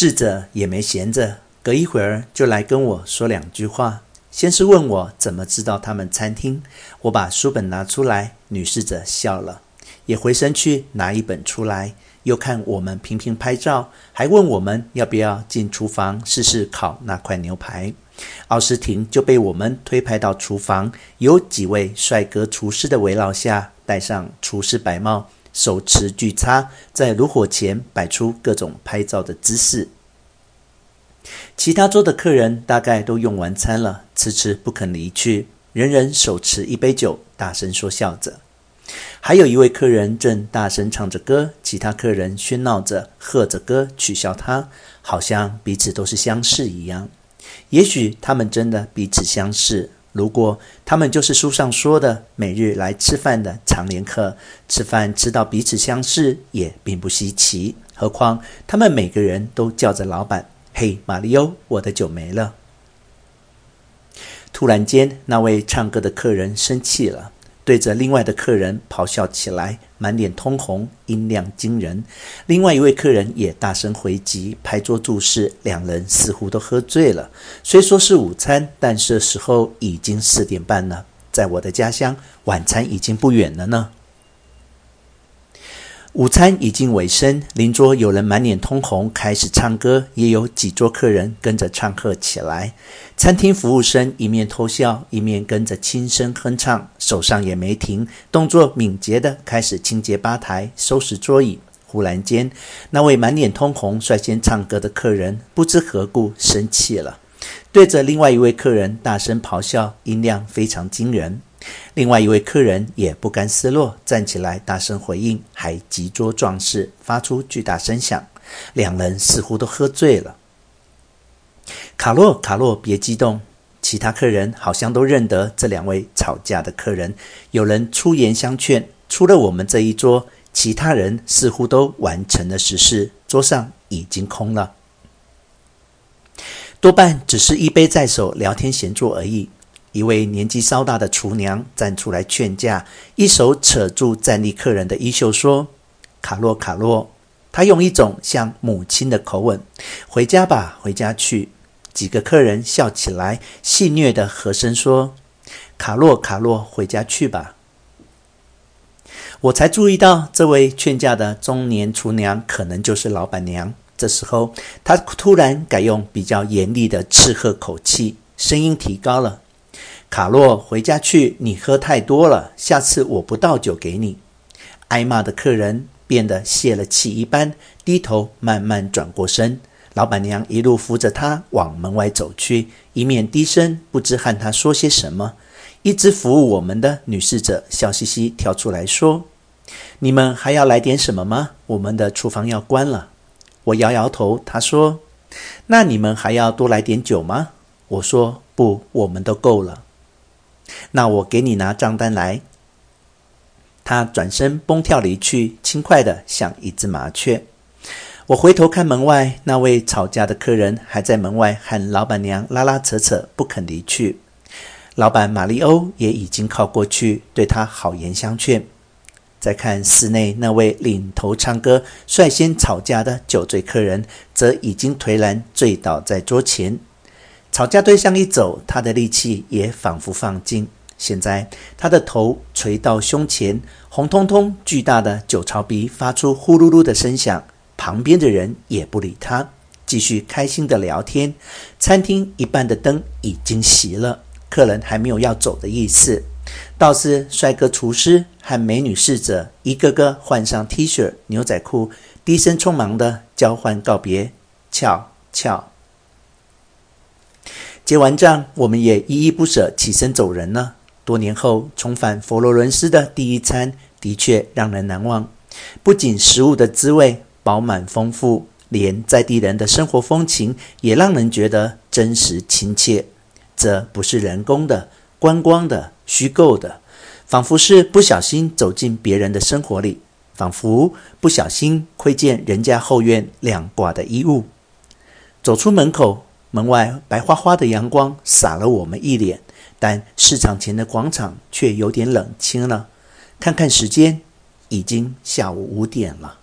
侍者也没闲着，隔一会儿就来跟我说两句话。先是问我怎么知道他们餐厅，我把书本拿出来，女侍者笑了，也回身去拿一本出来，又看我们频频拍照，还问我们要不要进厨房试试烤那块牛排。奥斯汀就被我们推派到厨房，有几位帅哥厨师的围绕下，戴上厨师白帽，手持锯叉，在炉火前摆出各种拍照的姿势。其他桌的客人大概都用完餐了，迟迟不肯离去，人人手持一杯酒，大声说笑着。还有一位客人正大声唱着歌，其他客人喧闹着，和着歌取笑他，好像彼此都是相识一样。也许他们真的彼此相识。如果他们就是书上说的每日来吃饭的常连客，吃饭吃到彼此相识也并不稀奇。何况他们每个人都叫着老板：“嘿，马里欧，我的酒没了。”突然间，那位唱歌的客人生气了。对着另外的客人咆哮起来，满脸通红，音量惊人。另外一位客人也大声回击，拍桌注视。两人似乎都喝醉了。虽说是午餐，但是时候已经四点半了。在我的家乡，晚餐已经不远了呢。午餐已经尾声，邻桌有人满脸通红，开始唱歌，也有几桌客人跟着唱和起来。餐厅服务生一面偷笑，一面跟着轻声哼唱，手上也没停，动作敏捷地开始清洁吧台、收拾桌椅。忽然间，那位满脸通红、率先唱歌的客人不知何故生气了，对着另外一位客人大声咆哮，音量非常惊人。另外一位客人也不甘示弱，站起来大声回应，还击桌壮士，发出巨大声响。两人似乎都喝醉了。卡洛，卡洛，别激动！其他客人好像都认得这两位吵架的客人，有人出言相劝。除了我们这一桌，其他人似乎都完成了实事，桌上已经空了，多半只是一杯在手，聊天闲坐而已。一位年纪稍大的厨娘站出来劝架，一手扯住站立客人的衣袖说：“卡洛，卡洛。”她用一种像母亲的口吻：“回家吧，回家去。”几个客人笑起来，戏谑的和声说：“卡洛，卡洛，回家去吧。”我才注意到，这位劝架的中年厨娘可能就是老板娘。这时候，她突然改用比较严厉的斥喝口气，声音提高了。卡洛，回家去！你喝太多了，下次我不倒酒给你。挨骂的客人变得泄了气一般，低头慢慢转过身。老板娘一路扶着他往门外走去，一面低声不知和他说些什么。一直服务我们的女侍者笑嘻嘻跳出来说：“你们还要来点什么吗？我们的厨房要关了。”我摇摇头，她说：“那你们还要多来点酒吗？”我说：“不，我们都够了。”那我给你拿账单来。他转身蹦跳离去，轻快的像一只麻雀。我回头看门外，那位吵架的客人还在门外和老板娘拉拉扯扯，不肯离去。老板马利欧也已经靠过去，对他好言相劝。再看室内那位领头唱歌、率先吵架的酒醉客人，则已经颓然醉倒在桌前。吵架对象一走，他的力气也仿佛放尽。现在他的头垂到胸前，红彤彤、巨大的酒槽鼻发出呼噜噜的声响。旁边的人也不理他，继续开心的聊天。餐厅一半的灯已经熄了，客人还没有要走的意思。倒是帅哥厨师和美女侍者一个个换上 T 恤、牛仔裤，低声匆忙的交换告别，翘翘。结完账，我们也依依不舍起身走人了。多年后重返佛罗伦斯的第一餐，的确让人难忘。不仅食物的滋味饱满丰富，连在地人的生活风情也让人觉得真实亲切。这不是人工的、观光的、虚构的，仿佛是不小心走进别人的生活里，仿佛不小心窥见人家后院晾挂的衣物。走出门口。门外白花花的阳光洒了我们一脸，但市场前的广场却有点冷清了。看看时间，已经下午五点了。